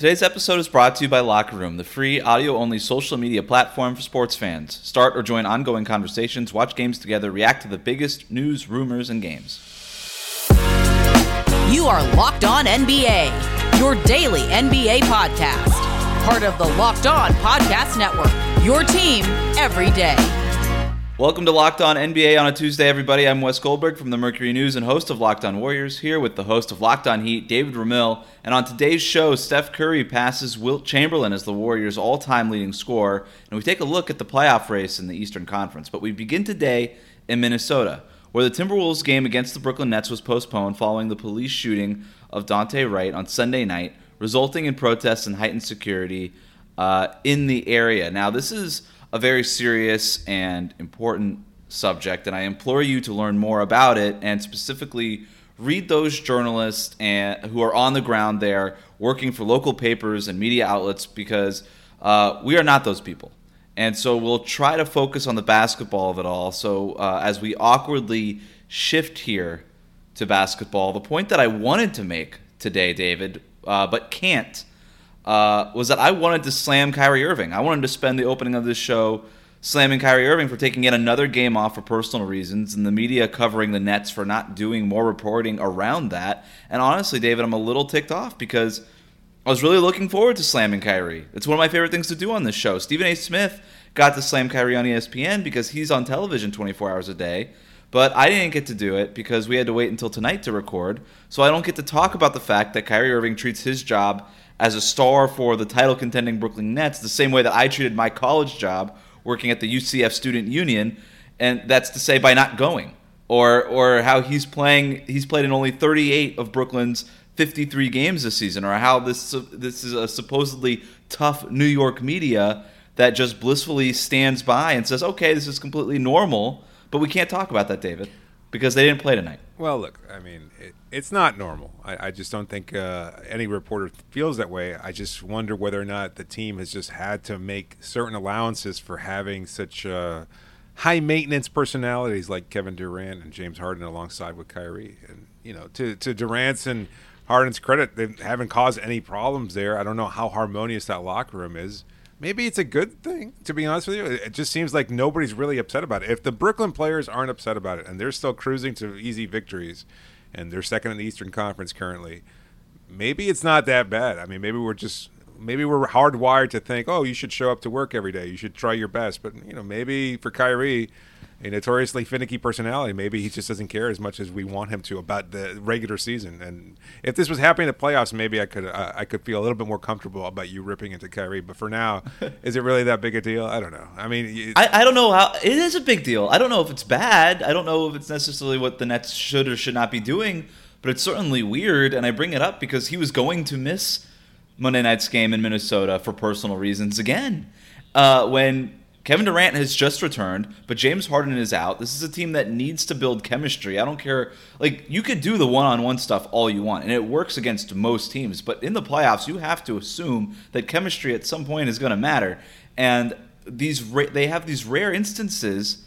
Today's episode is brought to you by Locker Room, the free audio only social media platform for sports fans. Start or join ongoing conversations, watch games together, react to the biggest news, rumors, and games. You are Locked On NBA, your daily NBA podcast. Part of the Locked On Podcast Network, your team every day. Welcome to Locked On NBA on a Tuesday, everybody. I'm Wes Goldberg from the Mercury News and host of Locked On Warriors, here with the host of Locked On Heat, David Ramil. And on today's show, Steph Curry passes Wilt Chamberlain as the Warriors' all time leading scorer. And we take a look at the playoff race in the Eastern Conference. But we begin today in Minnesota, where the Timberwolves game against the Brooklyn Nets was postponed following the police shooting of Daunte Wright on Sunday night, resulting in protests and heightened security uh, in the area. Now, this is a very serious and important subject, and I implore you to learn more about it and specifically read those journalists and who are on the ground there working for local papers and media outlets because uh, we are not those people. And so we'll try to focus on the basketball of it all. So uh, as we awkwardly shift here to basketball, the point that I wanted to make today, David, uh, but can't, uh, was that I wanted to slam Kyrie Irving. I wanted to spend the opening of this show slamming Kyrie Irving for taking yet another game off for personal reasons, and the media covering the Nets for not doing more reporting around that. And honestly, David, I'm a little ticked off because I was really looking forward to slamming Kyrie. It's one of my favorite things to do on this show. Stephen A. Smith got to slam Kyrie on ESPN because he's on television 24 hours a day. But I didn't get to do it because we had to wait until tonight to record. So I don't get to talk about the fact that Kyrie Irving treats his job as a star for the title contending Brooklyn Nets the same way that I treated my college job working at the UCF Student Union, and that's to say by not going, or or how he's playing. He's played in only 38 of Brooklyn's 53 games this season, or how this this is a supposedly tough New York media that just blissfully stands by and says, "Okay, this is completely normal," but we can't talk about that, David, because they didn't play tonight. Well, look, I mean, it, it's not normal. I, I just don't think uh, any reporter feels that way. I just wonder whether or not the team has just had to make certain allowances for having such uh, high maintenance personalities like Kevin Durant and James Harden alongside with Kyrie. And, you know, to, to Durant's and Harden's credit, they haven't caused any problems there. I don't know how harmonious that locker room is maybe it's a good thing to be honest with you. It just seems like nobody's really upset about it. If the brooklyn players aren't upset about it and they're still cruising to easy victories and they're second in the eastern conference currently maybe it's not that bad. I mean maybe we're just maybe we're hardwired to think oh you should show up to work every day. You should try your best. But you know maybe for kyrie a notoriously finicky personality. Maybe he just doesn't care as much as we want him to about the regular season. And if this was happening in the playoffs, maybe I could uh, I could feel a little bit more comfortable about you ripping into Kyrie. But for now, is it really that big a deal? I don't know. I mean, I, I don't know how it is a big deal. I don't know if it's bad. I don't know if it's necessarily what the Nets should or should not be doing. But it's certainly weird, and I bring it up because he was going to miss Monday night's game in Minnesota for personal reasons again. Uh, when Kevin Durant has just returned, but James Harden is out. This is a team that needs to build chemistry. I don't care. Like, you could do the one on one stuff all you want, and it works against most teams. But in the playoffs, you have to assume that chemistry at some point is going to matter. And these they have these rare instances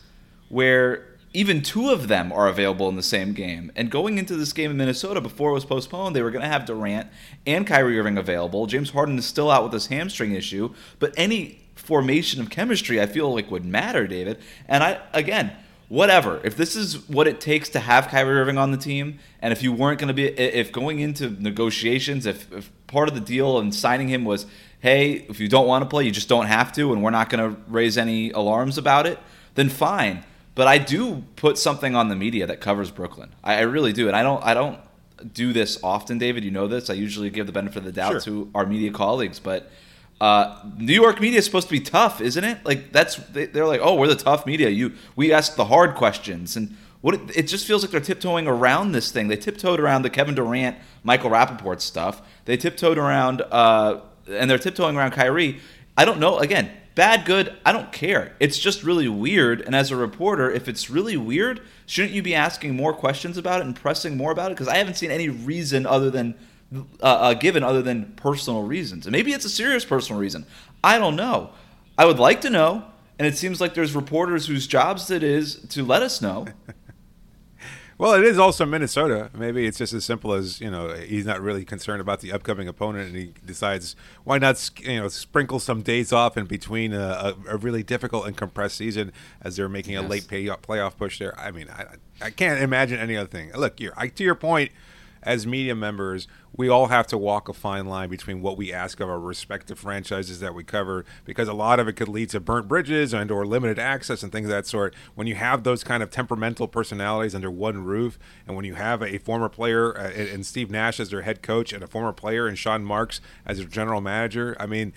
where even two of them are available in the same game. And going into this game in Minnesota before it was postponed, they were going to have Durant and Kyrie Irving available. James Harden is still out with his hamstring issue, but any formation of chemistry I feel like would matter, David. And I again, whatever. If this is what it takes to have Kyrie Irving on the team, and if you weren't going to be, if going into negotiations, if, if part of the deal and signing him was, hey, if you don't want to play, you just don't have to, and we're not going to raise any alarms about it, then fine. But I do put something on the media that covers Brooklyn. I, I really do, and I don't. I don't do this often, David. You know this. I usually give the benefit of the doubt Sure. to our media colleagues, but uh, New York media is supposed to be tough, isn't it? Like that's they, they're like, oh, we're the tough media. You we ask the hard questions, and what it, it just feels like they're tiptoeing around this thing. They tiptoed around the Kevin Durant, Michael Rapaport stuff. They tiptoed around, uh, and they're tiptoeing around Kyrie. I don't know. Again, bad, good. I don't care. It's just really weird. And as a reporter, if it's really weird, shouldn't you be asking more questions about it and pressing more about it? Because I haven't seen any reason other than uh, uh, given other than personal reasons. And maybe it's a serious personal reason. I don't know. I would like to know, and it seems like there's reporters whose jobs it is to let us know. Well, it is also Minnesota. Maybe it's just as simple as you know he's not really concerned about the upcoming opponent, and he decides why not you know sprinkle some days off in between a, a, a really difficult and compressed season as they're making yes. a late pay, playoff push there. I mean, I, I can't imagine any other thing. Look, you're, I, to your point as media members, we all have to walk a fine line between what we ask of our respective franchises that we cover, because a lot of it could lead to burnt bridges and or limited access and things of that sort. When you have those kind of temperamental personalities under one roof, and when you have a former player uh, and Steve Nash as their head coach and a former player and Sean Marks as their general manager, I mean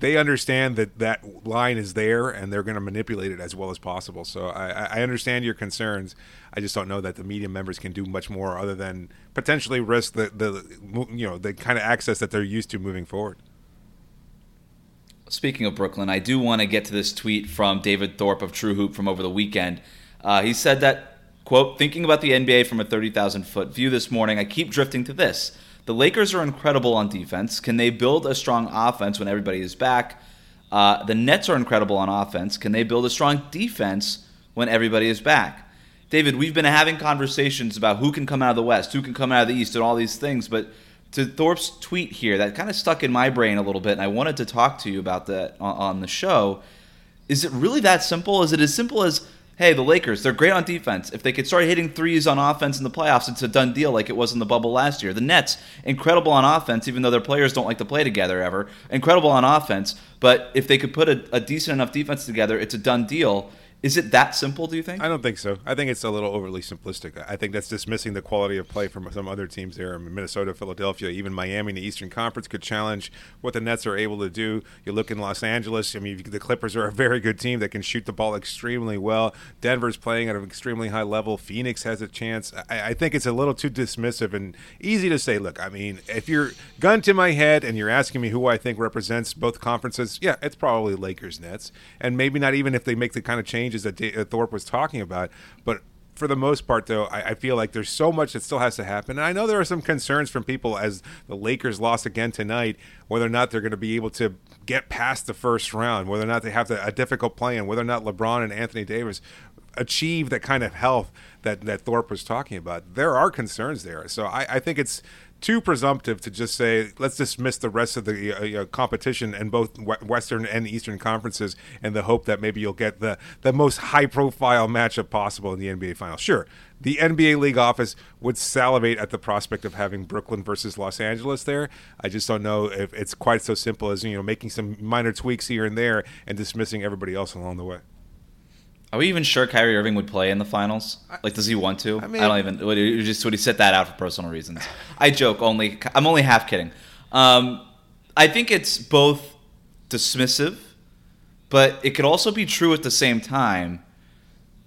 they understand that that line is there and they're going to manipulate it as well as possible. So I, I, understand your concerns. I just don't know that the media members can do much more other than potentially risk the, the you know the kind of access that they're used to moving forward. Speaking of Brooklyn, I do want to get to this tweet from David Thorpe of TrueHoop from over the weekend. Uh, he said that quote thinking about the NBA from a thirty thousand foot view this morning, I keep drifting to this. The Lakers are incredible on defense. Can they build a strong offense when everybody is back? Uh, the Nets are incredible on offense. Can they build a strong defense when everybody is back? David, we've been having conversations about who can come out of the West, who can come out of the East, and all these things. But to Thorpe's tweet here, that kind of stuck in my brain a little bit, and I wanted to talk to you about that on, the show. Is it really that simple? Is it as simple as hey, the Lakers, they're great on defense. If they could start hitting threes on offense in the playoffs, it's a done deal like it was in the bubble last year. The Nets, incredible on offense, even though their players don't like to play together ever. Incredible on offense, but if they could put a, a decent enough defense together, it's a done deal. Is it that simple, do you think? I don't think so. I think it's a little overly simplistic. I think that's dismissing the quality of play from some other teams there. Minnesota, Philadelphia, even Miami in the Eastern Conference could challenge what the Nets are able to do. You look in Los Angeles, I mean, the Clippers are a very good team that can shoot the ball extremely well. Denver's playing at an extremely high level. Phoenix has a chance. I, I think it's a little too dismissive and easy to say, look, I mean, if you're gun to my head and you're asking me who I think represents both conferences, yeah, it's probably Lakers Nets. And maybe not even if they make the kind of change changes that uh, Thorpe was talking about. But for the most part, though, I, I, feel like there's so much that still has to happen. And I know there are some concerns from people as the Lakers lost again tonight, whether or not they're going to be able to get past the first round, whether or not they have to, a difficult plan, whether or not LeBron and Anthony Davis achieve that kind of health that, that Thorpe was talking about. There are concerns there. So I, I think it's too presumptive to just say let's dismiss the rest of the uh, uh competition in both Western and Eastern conferences in the hope that maybe you'll get the the most high profile matchup possible in the NBA Finals. Sure, the NBA league office would salivate at the prospect of having Brooklyn versus Los Angeles there. I just don't know if it's quite so simple as you know making some minor tweaks here and there and dismissing everybody else along the way. Are we even sure Kyrie Irving would play in the finals? Like, does he want to? I, mean, I don't even. Would he just would he sit that out for personal reasons? I joke. Only I'm only half kidding. Um, I think it's both dismissive, but it could also be true at the same time.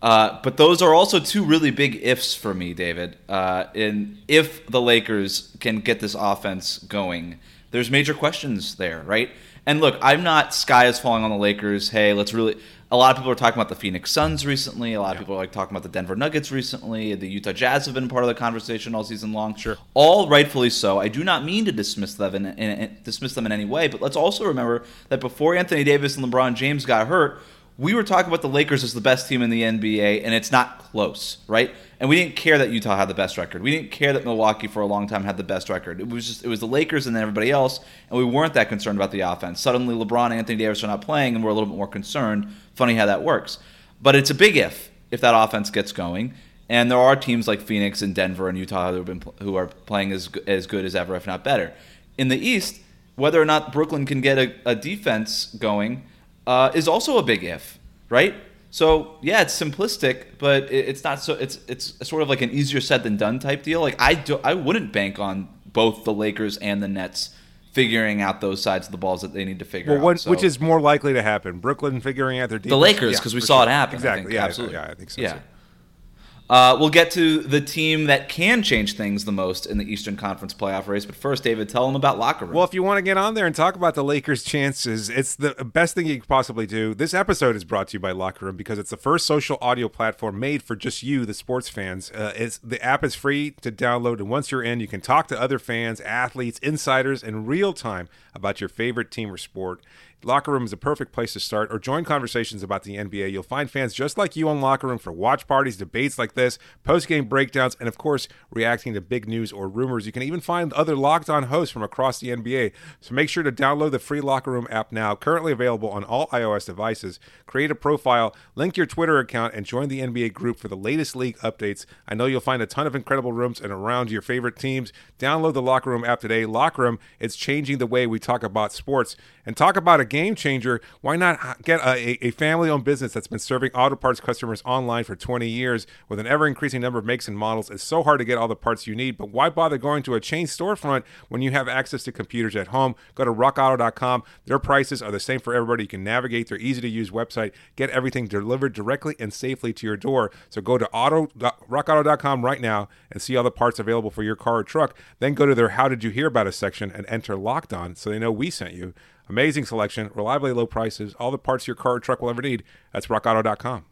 Uh, but those are also two really big ifs for me, David. Uh, in if the Lakers can get this offense going, there's major questions there, right? And look, I'm not sky is falling on the Lakers. Hey, let's really a lot of people are talking about the Phoenix Suns recently. A lot of people are like talking about the Denver Nuggets recently. The Utah Jazz have been part of the conversation all season long. Sure, all rightfully so. I do not mean to dismiss them in, in, in, dismiss them in any way, but let's also remember that before Anthony Davis and LeBron James got hurt, we were talking about the Lakers as the best team in the NBA, and it's not close, right? And we didn't care that Utah had the best record. We didn't care that Milwaukee for a long time had the best record. It was just it was the Lakers and then everybody else, and we weren't that concerned about the offense. Suddenly, LeBron and Anthony Davis are not playing, and we're a little bit more concerned. Funny how that works, but it's a big if if that offense gets going. And there are teams like Phoenix and Denver and Utah who, been, who are playing as as good as ever, if not better. In the East, whether or not Brooklyn can get a, a defense going uh, is also a big if right? So yeah, it's simplistic, but it's not so. It's it's sort of like an easier said than done type deal. Like I do, I wouldn't bank on both the Lakers and the Nets figuring out those sides of the balls that they need to figure well, out. So. Which is more likely to happen? Brooklyn figuring out their defense? The Lakers, because yeah, we saw sure. it happen. Exactly. yeah, absolutely. Yeah, I think so. Yeah. Uh, we'll get to the team that can change things the most in the Eastern Conference playoff race. But first, David, tell them about Locker Room. Well, if you want to get on there and talk about the Lakers' chances, it's the best thing you could possibly do. This episode is brought to you by Locker Room because it's the first social audio platform made for just you, the sports fans. Uh, it's the app is free to download, and once you're in, you can talk to other fans, athletes, insiders in real time about your favorite team or sport. Locker Room is a perfect place to start or join conversations about the NBA. You'll find fans just like you on Locker Room for watch parties, debates like this, post game breakdowns, and of course, reacting to big news or rumors. You can even find other locked on hosts from across the NBA. So make sure to download the free Locker Room app now, currently available on all iOS devices. Create a profile, link your Twitter account, and join the NBA group for the latest league updates. I know you'll find a ton of incredible rooms and around your favorite teams. Download the Locker Room app today. Locker Room, it's changing the way we talk about sports. And talk about a game changer. Why not get a, a family owned business that's been serving auto parts customers online for 20 years with an ever increasing number of makes and models? It's so hard to get all the parts you need, but why bother going to a chain storefront when you have access to computers at home? Go to rockauto.com. Their prices are the same for everybody. You can navigate their easy to use website, get everything delivered directly and safely to your door. So go to auto, rockauto.com right now and see all the parts available for your car or truck. Then go to their How Did You Hear About Us section and enter Locked On so they know we sent you. Amazing selection, reliably low prices, all the parts your car or truck will ever need. That's rockauto.com.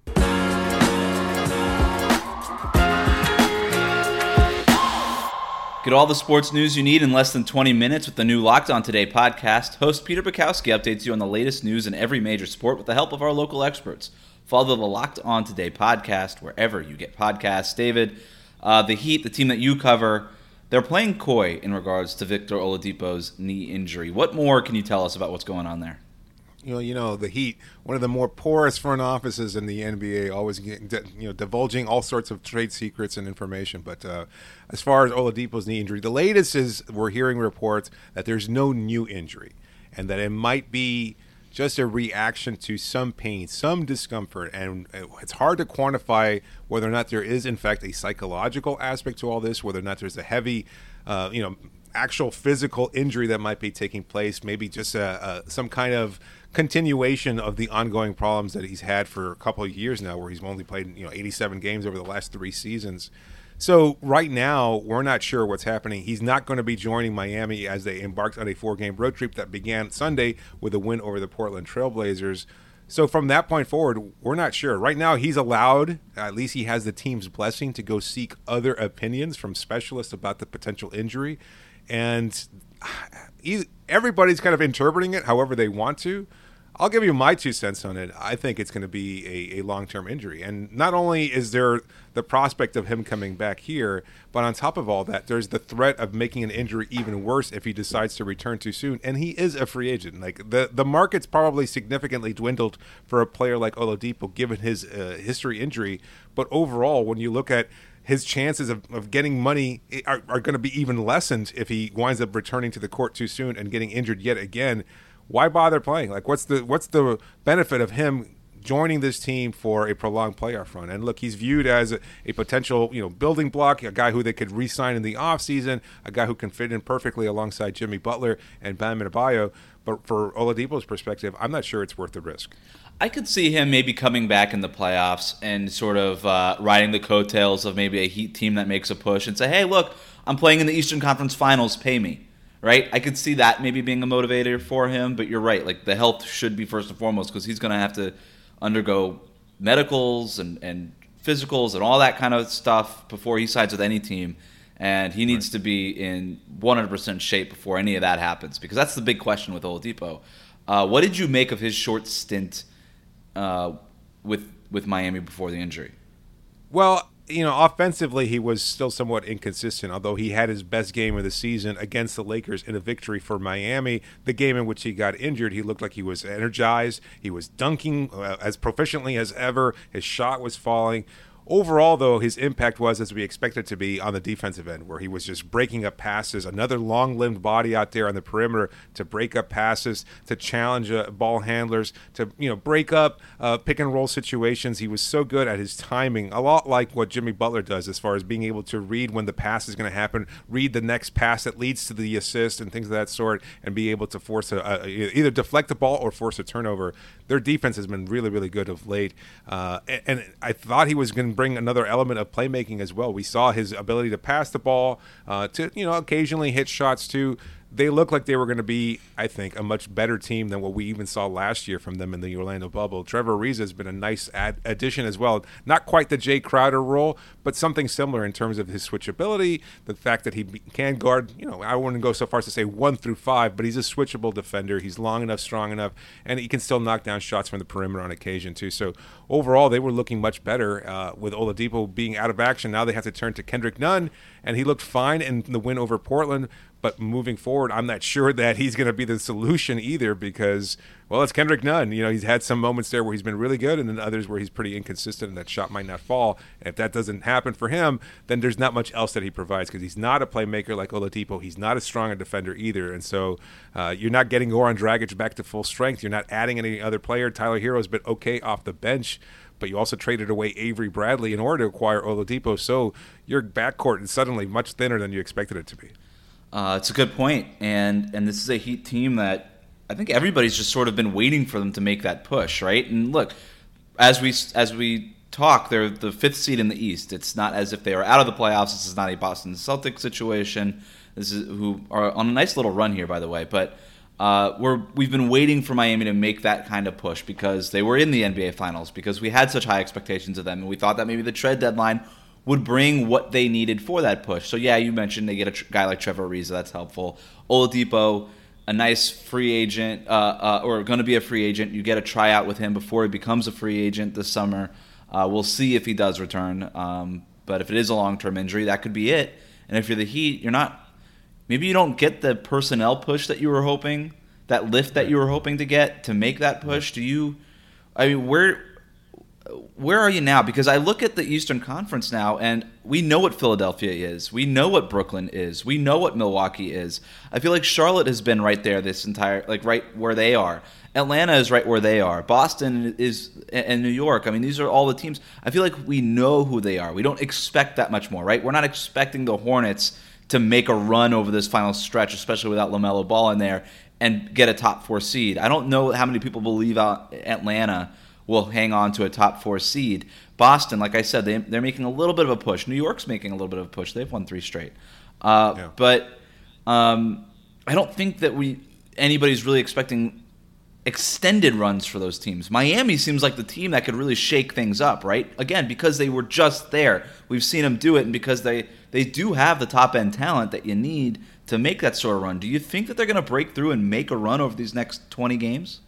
Get all the sports news you need in less than 20 minutes with the new Locked On Today podcast. Host Peter Bukowski updates you on the latest news in every major sport with the help of our local experts. Follow the Locked On Today podcast wherever you get podcasts. David, uh, the Heat, the team that you cover, they're playing coy in regards to Victor Oladipo's knee injury. What more can you tell us about what's going on there? you know, you know, the Heat, one of the more porous front offices in the NBA, always getting, you know, divulging all sorts of trade secrets and information. But uh, as far as Oladipo's knee injury, the latest is we're hearing reports that there's no new injury, and that it might be just a reaction to some pain, some discomfort, and it's hard to quantify whether or not there is, in fact, a psychological aspect to all this, whether or not there's a heavy, uh, you know, actual physical injury that might be taking place, maybe just a, a, some kind of continuation of the ongoing problems that he's had for a couple of years now, where he's only played you know 87 games over the last three seasons. So right now, we're not sure what's happening. He's not going to be joining Miami as they embarked on a four-game road trip that began Sunday with a win over the Portland Trailblazers. So from that point forward, we're not sure. Right now, he's allowed, at least he has the team's blessing to go seek other opinions from specialists about the potential injury. And everybody's kind of interpreting it however they want to. I'll give you my two cents on it. I think it's going to be a, a long term injury. And not only is there the prospect of him coming back here, but on top of all that, there's the threat of making an injury even worse if he decides to return too soon. And he is a free agent. Like the, the market's probably significantly dwindled for a player like Oladipo given his uh, history injury. But overall, when you look at his chances of, of getting money are, are going to be even lessened if he winds up returning to the court too soon and getting injured yet again why bother playing? Like, what's the what's the benefit of him joining this team for a prolonged playoff run? And look, he's viewed as a, a potential, you know, building block, a guy who they could re-sign in the offseason, a guy who can fit in perfectly alongside Jimmy Butler and Bam Adebayo. But for Oladipo's perspective, I'm not sure it's worth the risk. I could see him maybe coming back in the playoffs and sort of uh, riding the coattails of maybe a Heat team that makes a push and say, "Hey, look, I'm playing in the Eastern Conference Finals. Pay me." Right? I could see that maybe being a motivator for him, but you're right. Like the health should be first and foremost because he's going to have to undergo medicals and, and physicals and all that kind of stuff before he signs with any team. And he needs right. to be in 100% shape before any of that happens because that's the big question with Oladipo. Uh, what did you make of his short stint uh, with with Miami before the injury? Well, you know, offensively, he was still somewhat inconsistent, although he had his best game of the season against the Lakers in a victory for Miami. The game in which he got injured, he looked like he was energized. He was dunking uh, as proficiently as ever. His shot was falling. Overall, though, his impact was as we expected to be on the defensive end, where he was just breaking up passes, another long limbed body out there on the perimeter to break up passes, to challenge uh, ball handlers, to you know break up uh, pick and roll situations. He was so good at his timing, a lot like what Jimmy Butler does as far as being able to read when the pass is going to happen, read the next pass that leads to the assist and things of that sort, and be able to force a, a either deflect the ball or force a turnover. Their defense has been really, really good of late, uh, and, I thought he was going to bring another element of playmaking as well. We saw his ability to pass the ball, uh, to you know occasionally hit shots too. They look like they were going to be, I think, a much better team than what we even saw last year from them in the Orlando bubble. Trevor Ariza has been a nice ad- addition as well. Not quite the Jae Crowder role, but something similar in terms of his switchability, the fact that he can guard, you know, I wouldn't go so far as to say one through five, but he's a switchable defender. He's long enough, strong enough, and he can still knock down shots from the perimeter on occasion, too. So overall, they were looking much better uh, with Oladipo being out of action. Now they have to turn to Kendrick Nunn, and he looked fine in the win over Portland but moving forward, I'm not sure that he's going to be the solution either because, well, it's Kendrick Nunn. You know, he's had some moments there where he's been really good and then others where he's pretty inconsistent and that shot might not fall. And if that doesn't happen for him, then there's not much else that he provides because he's not a playmaker like Oladipo. He's not as strong a defender either. And so uh, you're not getting Goran Dragic back to full strength. You're not adding any other player. Tyler Herro's been okay off the bench but you also traded away Avery Bradley in order to acquire Oladipo. So your backcourt is suddenly much thinner than you expected it to be. Uh, it's a good point, and and this is a Heat team that I think everybody's just sort of been waiting for them to make that push, right? And look, as we as we talk, they're the fifth seed in the East. It's not as if they are out of the playoffs. This is not a Boston Celtics situation. This is who are on a nice little run here, by the way, but. Uh, we're we've been waiting for Miami to make that kind of push because they were in the NBA Finals because we had such high expectations of them and we thought that maybe the trade deadline would bring what they needed for that push. So yeah, you mentioned they get a tr- guy like Trevor Ariza, that's helpful. Oladipo, a nice free agent, uh, uh, or going to be a free agent. You get a tryout with him before he becomes a free agent this summer. Uh, we'll see if he does return. Um, but if it is a long-term injury, that could be it. And if you're the Heat, you're not. Maybe you don't get the personnel push that you were hoping, that lift that you were hoping to get to make that push. Do you? I mean, where where are you now? Because I look at the Eastern Conference now, and we know what Philadelphia is. We know what Brooklyn is. We know what Milwaukee is. I feel like Charlotte has been right there this entire, like right where they are. Atlanta is right where they are. Boston is, and New York. I mean, these are all the teams. I feel like we know who they are. We don't expect that much more, right? We're not expecting the Hornets to make a run over this final stretch, especially without LaMelo Ball in there, and get a top four seed. I don't know how many people believe out Atlanta will hang on to a top four seed. Boston, like I said, they, they're making a little bit of a push. New York's making a little bit of a push. They've won three straight. Uh, yeah. But um, I don't think that we anybody's really expecting extended runs for those teams. Miami seems like the team that could really shake things up, right? Again, because they were just there. We've seen them do it, and because they they do have the top end talent that you need to make that sort of run. Do you think that they're going to break through and make a run over these next 20 games?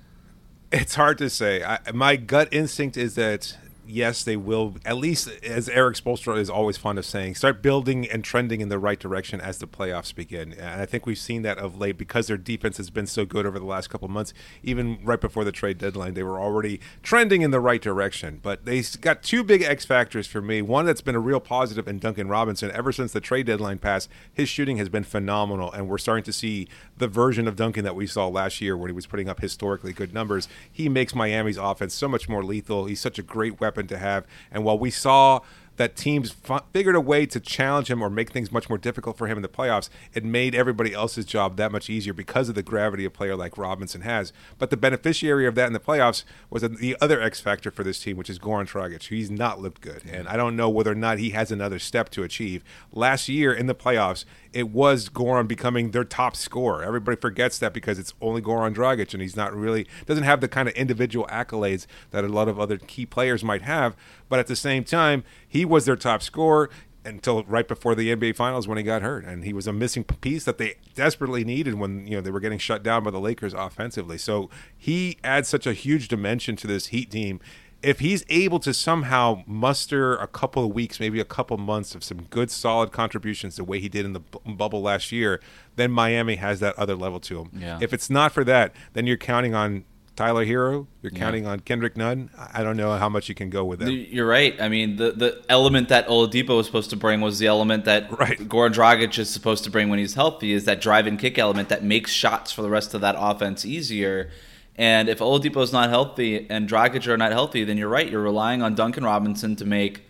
It's hard to say. I, my gut instinct is that yes, they will, at least as Erik Spoelstra is always fond of saying, start building and trending in the right direction as the playoffs begin. And I think we've seen that of late because their defense has been so good over the last couple months. Even right before the trade deadline, they were already trending in the right direction. But they got two big X factors for me. One that's been a real positive in Duncan Robinson. Ever since the trade deadline passed, his shooting has been phenomenal. And we're starting to see the version of Duncan that we saw last year when he was putting up historically good numbers. He makes Miami's offense so much more lethal. He's such a great weapon to have. And while we saw that teams figured a way to challenge him or make things much more difficult for him in the playoffs, it made everybody else's job that much easier because of the gravity a player like Robinson has. But the beneficiary of that in the playoffs was the other X factor for this team, which is Goran Dragic. He's not looked good, and I don't know whether or not he has another step to achieve. Last year in the playoffs, it was Goran becoming their top scorer. Everybody forgets that because it's only Goran Dragic, and he's not really doesn't have the kind of individual accolades that a lot of other key players might have. But at the same time, he was their top scorer until right before the NBA Finals when he got hurt, and he was a missing piece that they desperately needed when you know they were getting shut down by the Lakers offensively. So he adds such a huge dimension to this Heat team, if he's able to somehow muster a couple of weeks, maybe a couple months of some good, solid contributions the way he did in the bu- bubble last year, then Miami has that other level to him. Yeah. If it's not for that, then you're counting on Tyler Herro. You're yeah. counting on Kendrick Nunn. I don't know how much you can go with that. You're right. I mean, the the element that Oladipo was supposed to bring was the element that right. Goran Dragic is supposed to bring when he's healthy. Is that drive and kick element that makes shots for the rest of that offense easier. And if Oladipo is not healthy and Dragic are not healthy, then you're right. You're relying on Duncan Robinson to make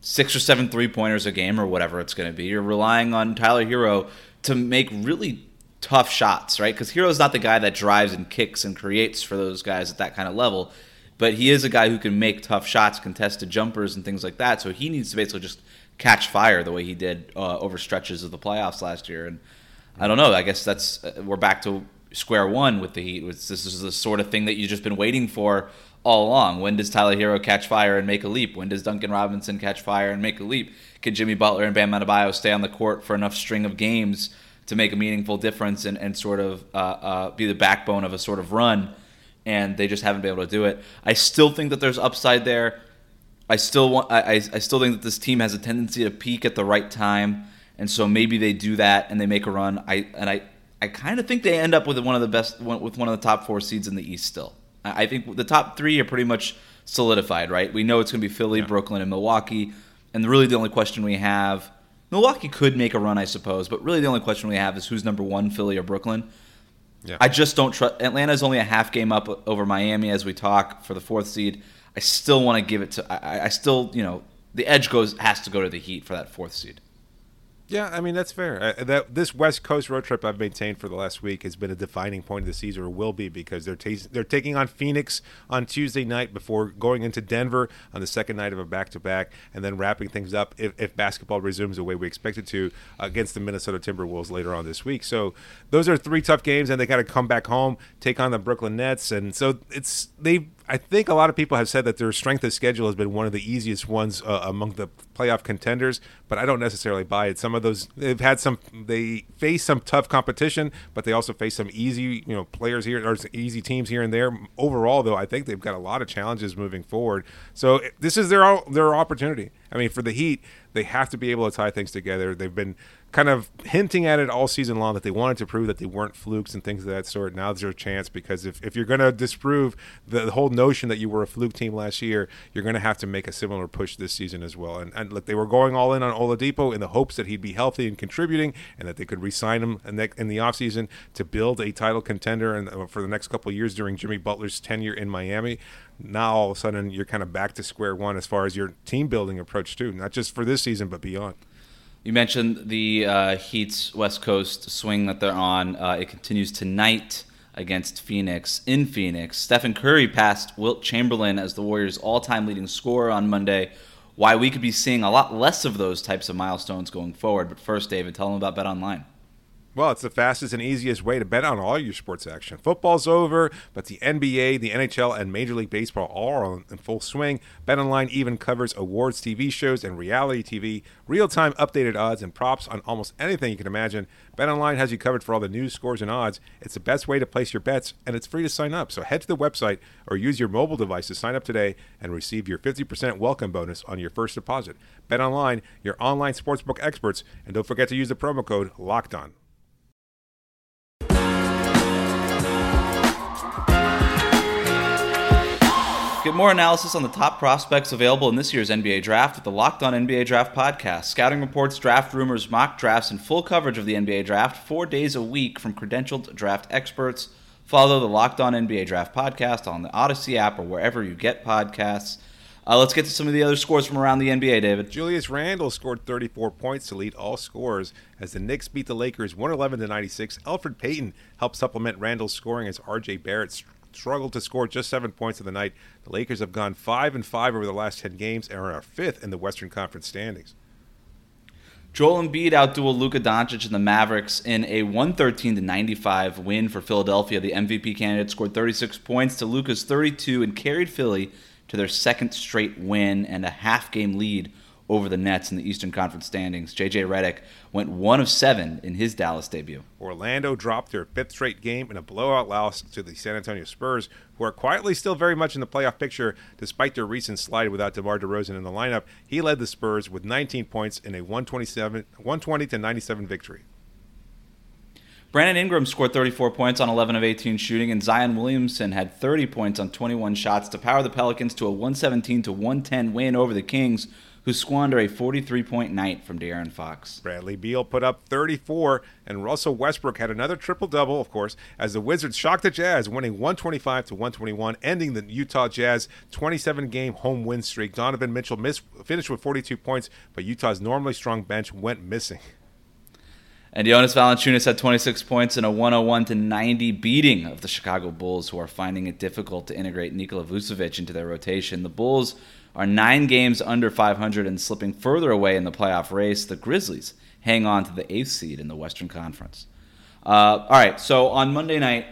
six or seven three pointers a game or whatever it's going to be. You're relying on Tyler Herro to make really tough shots, right? Because Herro's not the guy that drives and kicks and creates for those guys at that kind of level, but he is a guy who can make tough shots, contested jumpers, and things like that. So he needs to basically just catch fire the way he did uh, over stretches of the playoffs last year. And I don't know. I guess that's uh, we're back to square one with the Heat. This is the sort of thing that you've just been waiting for all along. When does Tyler Herro catch fire and make a leap? When does Duncan Robinson catch fire and make a leap? Can Jimmy Butler and Bam Adebayo stay on the court for enough string of games to make a meaningful difference and, and sort of uh, uh, be the backbone of a sort of run? And they just haven't been able to do it. I still think that there's upside there. I still want. I, I still think that this team has a tendency to peak at the right time, and so maybe they do that and they make a run. I and I I kind of think they end up with one of the best with one of the top four seeds in the East still. I think the top three are pretty much solidified, right? We know it's going to be Philly, yeah. Brooklyn, and Milwaukee. And really, the only question we have Milwaukee could make a run, I suppose, but really the only question we have is who's number one, Philly or Brooklyn. Yeah. I just don't trust. Atlanta is only a half game up over Miami as we talk for the fourth seed. I still want to give it to. I, I still, you know, the edge goes has to go to the Heat for that fourth seed. Yeah, I mean that's fair. That this West Coast road trip I've maintained for the last week has been a defining point of the season, or will be, because they're t- they're taking on Phoenix on Tuesday night before going into Denver on the second night of a back to back, and then wrapping things up if, if basketball resumes the way we expect it to against the Minnesota Timberwolves later on this week. So those are three tough games, and they got to come back home, take on the Brooklyn Nets, and so it's they I think a lot of people have said that their strength of schedule has been one of the easiest ones uh, among the playoff contenders, but I don't necessarily buy it. Some of those they've had some they face some tough competition, but they also face some easy you know players here or easy teams here and there. Overall, though, I think they've got a lot of challenges moving forward. So this is their their opportunity. I mean, for the Heat, they have to be able to tie things together. They've been kind of hinting at it all season long that they wanted to prove that they weren't flukes and things of that sort. Now there's a chance because if, if you're going to disprove the, the, whole notion that you were a fluke team last year, you're going to have to make a similar push this season as well. And, and look, they were going all in on Oladipo in the hopes that he'd be healthy and contributing and that they could re-sign him in the, in the offseason to build a title contender and uh, for the next couple years during Jimmy Butler's tenure in Miami now all of a sudden you're kind of back to square one as far as your team building approach too, not just for this season but beyond. You mentioned the uh, Heat's West Coast swing that they're on. Uh, it continues tonight against Phoenix in Phoenix. Stephen Curry passed Wilt Chamberlain as the Warriors' all-time leading scorer on Monday. Why we could be seeing a lot less of those types of milestones going forward. But first, David, tell them about Bet Online. Well, it's the fastest and easiest way to bet on all your sports action. Football's over, but the NBA, the NHL, and Major League Baseball all are in full swing. BetOnline even covers awards, TV shows, and reality TV, real-time updated odds and props on almost anything you can imagine. BetOnline has you covered for all the news, scores, and odds. It's the best way to place your bets, and it's free to sign up. So head to the website or use your mobile device to sign up today and receive your 50% welcome bonus on your first deposit. BetOnline, your online sportsbook experts, and don't forget to use the promo code Locked Get more analysis on the top prospects available in this year's NBA Draft with the Locked On NBA Draft podcast. Scouting reports, draft rumors, mock drafts, and full coverage of the NBA Draft four days a week from credentialed draft experts. Follow the Locked On NBA Draft podcast on the Odyssey app or wherever you get podcasts. Uh, let's get to some of the other scores from around the NBA, David. Julius Randle scored 34 points to lead all scorers as the Knicks beat the Lakers 111 to 96. Elfrid Payton helped supplement Randle's scoring as RJ Barrett struggled to score just seven points in the night. The Lakers have gone five and five over the last ten games and are fifth in the Western Conference standings. Joel Embiid outdueled Luka Doncic and the Mavericks in a 113 to 95 win for Philadelphia. The MVP candidate scored 36 points to Luka's 32 and carried Philly to their second straight win and a half game lead over the Nets in the Eastern Conference standings. JJ Redick went one of seven in his Dallas debut. Orlando dropped their fifth straight game in a blowout loss to the San Antonio Spurs, who are quietly still very much in the playoff picture despite their recent slide without DeMar DeRozan in the lineup. He led the Spurs with 19 points in a 127, 120 to 97 victory. Brandon Ingram scored 34 points on 11 of 18 shooting, and Zion Williamson had 30 points on 21 shots to power the Pelicans to a 117 to 110 win over the Kings, who squander a 43 point night from De'Aaron Fox. Bradley Beal put up 34, and Russell Westbrook had another triple double, of course, as the Wizards shocked the Jazz, winning 125 to 121, ending the Utah Jazz 27 game home win streak. Donovan Mitchell missed, finished with 42 points, but Utah's normally strong bench went missing. And Jonas Valanciunas had 26 points in a 101 to 90 beating of the Chicago Bulls, who are finding it difficult to integrate Nikola Vucevic into their rotation. The Bulls are nine games under 500 and slipping further away in the playoff race. The Grizzlies hang on to the eighth seed in the Western Conference. Uh, all right, so on Monday night,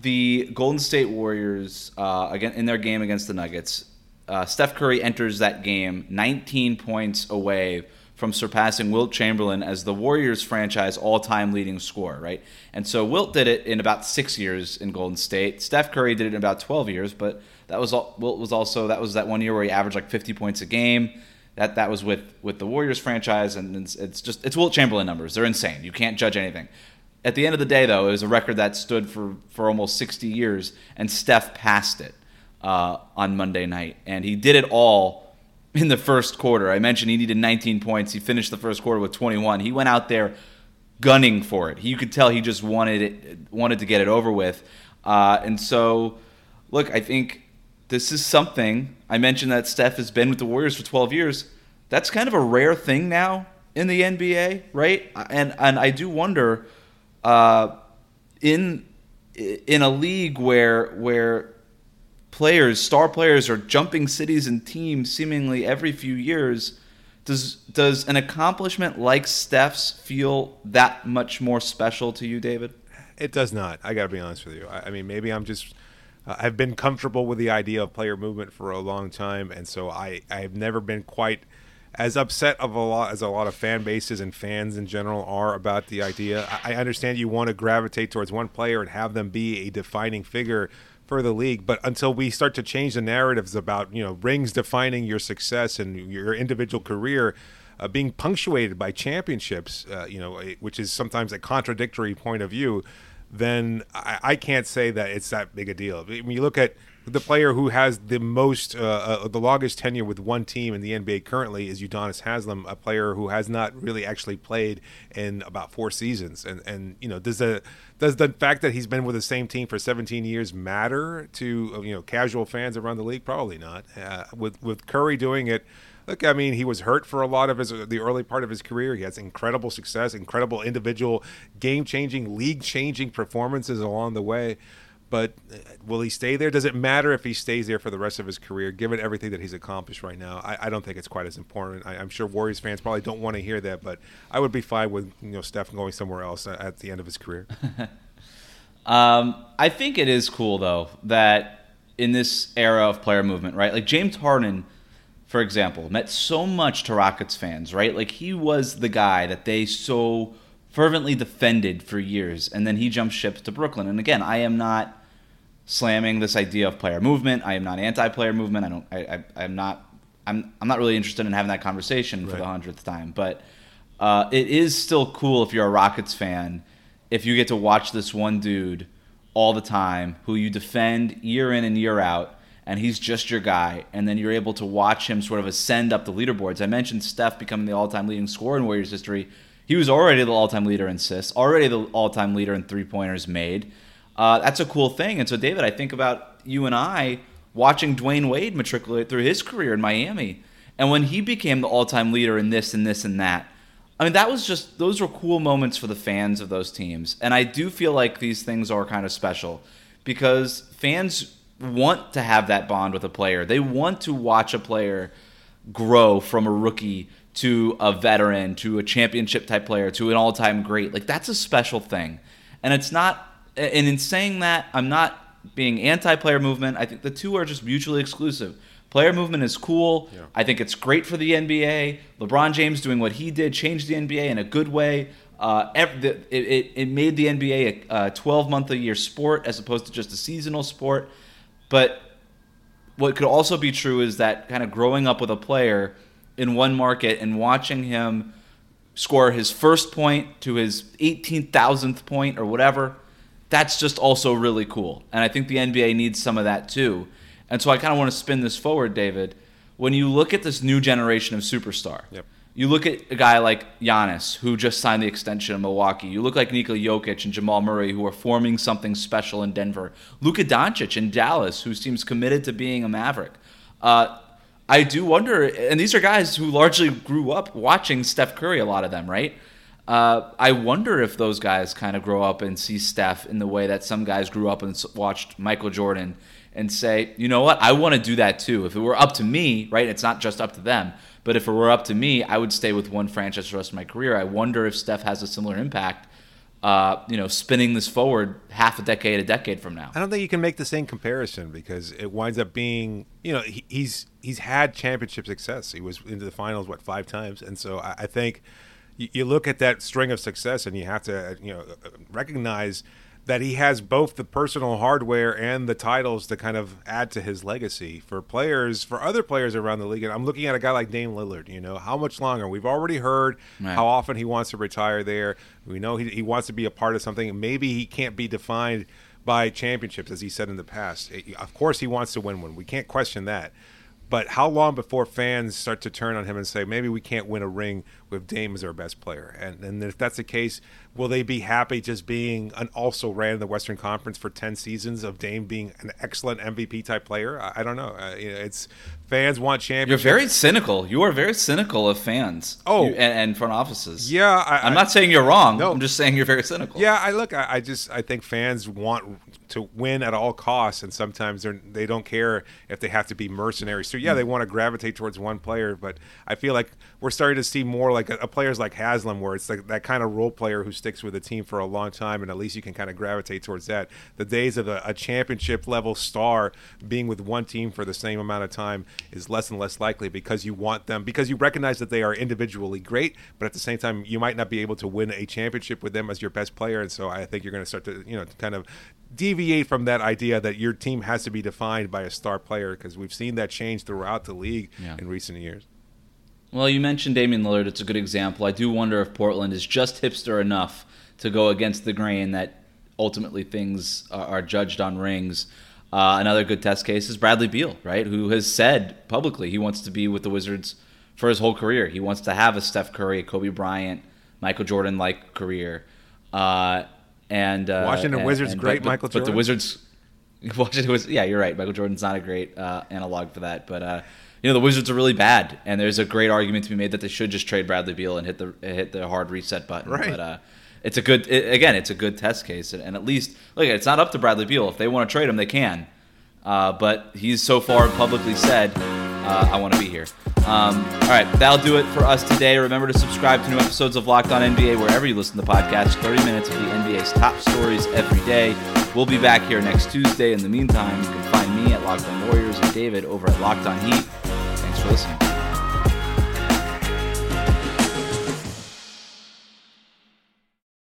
the Golden State Warriors, uh, again in their game against the Nuggets, uh, Steph Curry enters that game 19 points away from surpassing Wilt Chamberlain as the Warriors franchise all-time leading scorer, right? And so Wilt did it in about six years in Golden State. Steph Curry did it in about 12 years, but that was all, Wilt was also that was that one year where he averaged like 50 points a game. That that was with with the Warriors franchise, and it's, it's just it's Wilt Chamberlain numbers. They're insane. You can't judge anything. At the end of the day, though, it was a record that stood for for almost 60 years, and Steph passed it uh, on Monday night, and he did it all in the first quarter. I mentioned he needed 19 points. He finished the first quarter with 21. He went out there gunning for it. You could tell he just wanted it, wanted to get it over with. Uh, and so, look, I think this is something. I mentioned that Steph has been with the Warriors for 12 years. That's kind of a rare thing now in the NBA, right? And and I do wonder, uh, in in a league where where players, star players, are jumping cities and teams seemingly every few years. Does does an accomplishment like Steph's feel that much more special to you, David? It does not. I got to be honest with you. I, I mean, maybe I'm just. Uh, I've been comfortable with the idea of player movement for a long time, and so I I've never been quite as upset of a lot as a lot of fan bases and fans in general are about the idea. I, I understand you want to gravitate towards one player and have them be a defining figure for the league. But until we start to change the narratives about you know rings defining your success and your individual career. Uh, being punctuated by championships, uh, you know, which is sometimes a contradictory point of view, then I, I, can't say that it's that big a deal. When you look at the player who has the most, uh, uh, the longest tenure with one team in the NBA currently is Udonis Haslem, a player who has not really actually played in about four seasons. And and you know, does the does the fact that he's been with the same team for 17 years matter to you know casual fans around the league? Probably not. Uh, with with Curry doing it. Look, I mean, he was hurt for a lot of his the early part of his career. He has incredible success, incredible individual, game-changing, league-changing performances along the way. But uh, will he stay there? Does it matter if he stays there for the rest of his career, given everything that he's accomplished right now? I, I don't think it's quite as important. I, am sure Warriors fans probably don't want to hear that, but I would be fine with you know Steph going somewhere else at the end of his career. um, I think it is cool though that in this era of player movement, right? Like James Harden, for example, meant so much to Rockets fans, right? Like he was the guy that they so fervently defended for years, and then he jumped ship to Brooklyn. And again, I am not slamming this idea of player movement. I am not anti-player movement. I don't. I, I am not. I'm I'm not really interested in having that conversation for right. the hundredth time. But uh, it is still cool if you're a Rockets fan if you get to watch this one dude all the time who you defend year in and year out. And he's just your guy, and then you're able to watch him sort of ascend up the leaderboards. I mentioned Steph becoming the all-time leading scorer in Warriors history. He was already the all-time leader in assists, already the all-time leader in three-pointers made uh, that's a cool thing. And so, David, I think about you and I watching Dwyane Wade matriculate through his career in Miami. And when he became the all time leader in this and this and that, I mean, that was just, those were cool moments for the fans of those teams. And I do feel like these things are kind of special because fans want to have that bond with a player. They want to watch a player grow from a rookie to a veteran to a championship type player to an all time great. Like, that's a special thing. And it's not and in saying that, I'm not being anti-player movement. I think the two are just mutually exclusive. Player movement is cool. Yeah. I think it's great for the NBA. LeBron James doing what he did changed the NBA in a good way. Uh, it, it, it, made the NBA a 12 month a year sport as opposed to just a seasonal sport. But what could also be true is that kind of growing up with a player in one market and watching him score his first point to his 18,000th point or whatever that's just also really cool. And I think the NBA needs some of that too. And so I kind of want to spin this forward, David. When you look at this new generation of superstar, yep. you look at a guy like Giannis, who just signed the extension in Milwaukee. You look like Nikola Jokic and Jamal Murray, who are forming something special in Denver. Luka Doncic in Dallas, who seems committed to being a Maverick. Uh, I do wonder, and these are guys who largely grew up watching Steph Curry, a lot of them, right? Uh, I wonder if those guys kind of grow up and see Steph in the way that some guys grew up and watched Michael Jordan and say, you know what, I want to do that too. If it were up to me, right, it's not just up to them, but if it were up to me, I would stay with one franchise for the rest of my career. I wonder if Steph has a similar impact uh, you know, spinning this forward half a decade, a decade from now. I don't think you can make the same comparison because it winds up being, you know, he, he's he's had championship success. He was into the finals what five times, and so I, I think you, look at that string of success and you have to, uh, you know, uh, uh, recognize that he has both the personal hardware and the titles to kind of add to his legacy for players, for other players around the league. And I'm looking at a guy like Dame Lillard. You know, how much longer? We've already heard right. how often he wants to retire there. We know he, he wants to be a part of something. Maybe he can't be defined by championships, as he said in the past. Of course, he wants to win one. We can't question that. But how long before fans start to turn on him and say, maybe we can't win a ring with Dame as their best player? And, and if that's the case, will they be happy just being an also ran in the Western Conference for 10 seasons of Dame being an excellent MVP type player? I, I don't know. Uh. It's fans want championships. You're very cynical. You are very cynical of fans. Oh, you, and, and, front offices. Yeah, I, am not saying you're wrong. No. I'm just saying you're very cynical. Yeah, I look. I, I just I think fans want to win at all costs, and sometimes they're they don't care if they have to be mercenaries. So yeah, mm. they want to gravitate towards one player, but I feel like we're starting to see more like a, a players like Haslem, where it's like that kind of role player who sticks with a team for a long time, and at least you can kind of gravitate towards that. The days of a, a championship level star being with one team for the same amount of time is less and less likely because you want them because you recognize that they are individually great, but at the same time you might not be able to win a championship with them as your best player, and so I think you're going to start to you know kind of deviate from that idea that your team has to be defined by a star player because we've seen that change throughout the league yeah. in recent years. Well, you mentioned Damian Lillard. It's a good example. I do wonder if Portland is just hipster enough to go against the grain that ultimately things are judged on rings. Uh, another good test case is Bradley Beal, right? Who has said publicly he wants to be with the Wizards for his whole career. He wants to have a Steph Curry, Kobe Bryant, Michael Jordan like career. Uh, and uh, Washington and, Wizards, and, great but, Michael Jordan. But the Wizards, Washington was yeah, you're right. Michael Jordan's not a great uh, analog for that, but uh, you know the Wizards are really bad, and there's a great argument to be made that they should just trade Bradley Beal and hit the hit the hard reset button. Right. But uh, it's a good it, again, it's a good test case, and, and, at least look, it's not up to Bradley Beal. If they want to trade him, they can. Uh, but he's so far publicly said, uh, "I want to be here." Um, all right, that'll do it for us today. Remember to subscribe to new episodes of Locked On NBA wherever you listen to podcasts. 30 minutes of the NBA's top stories every day. We'll be back here next Tuesday. In the meantime, you can find me at Locked On Warriors and David over at Locked On Heat. Thanks listening.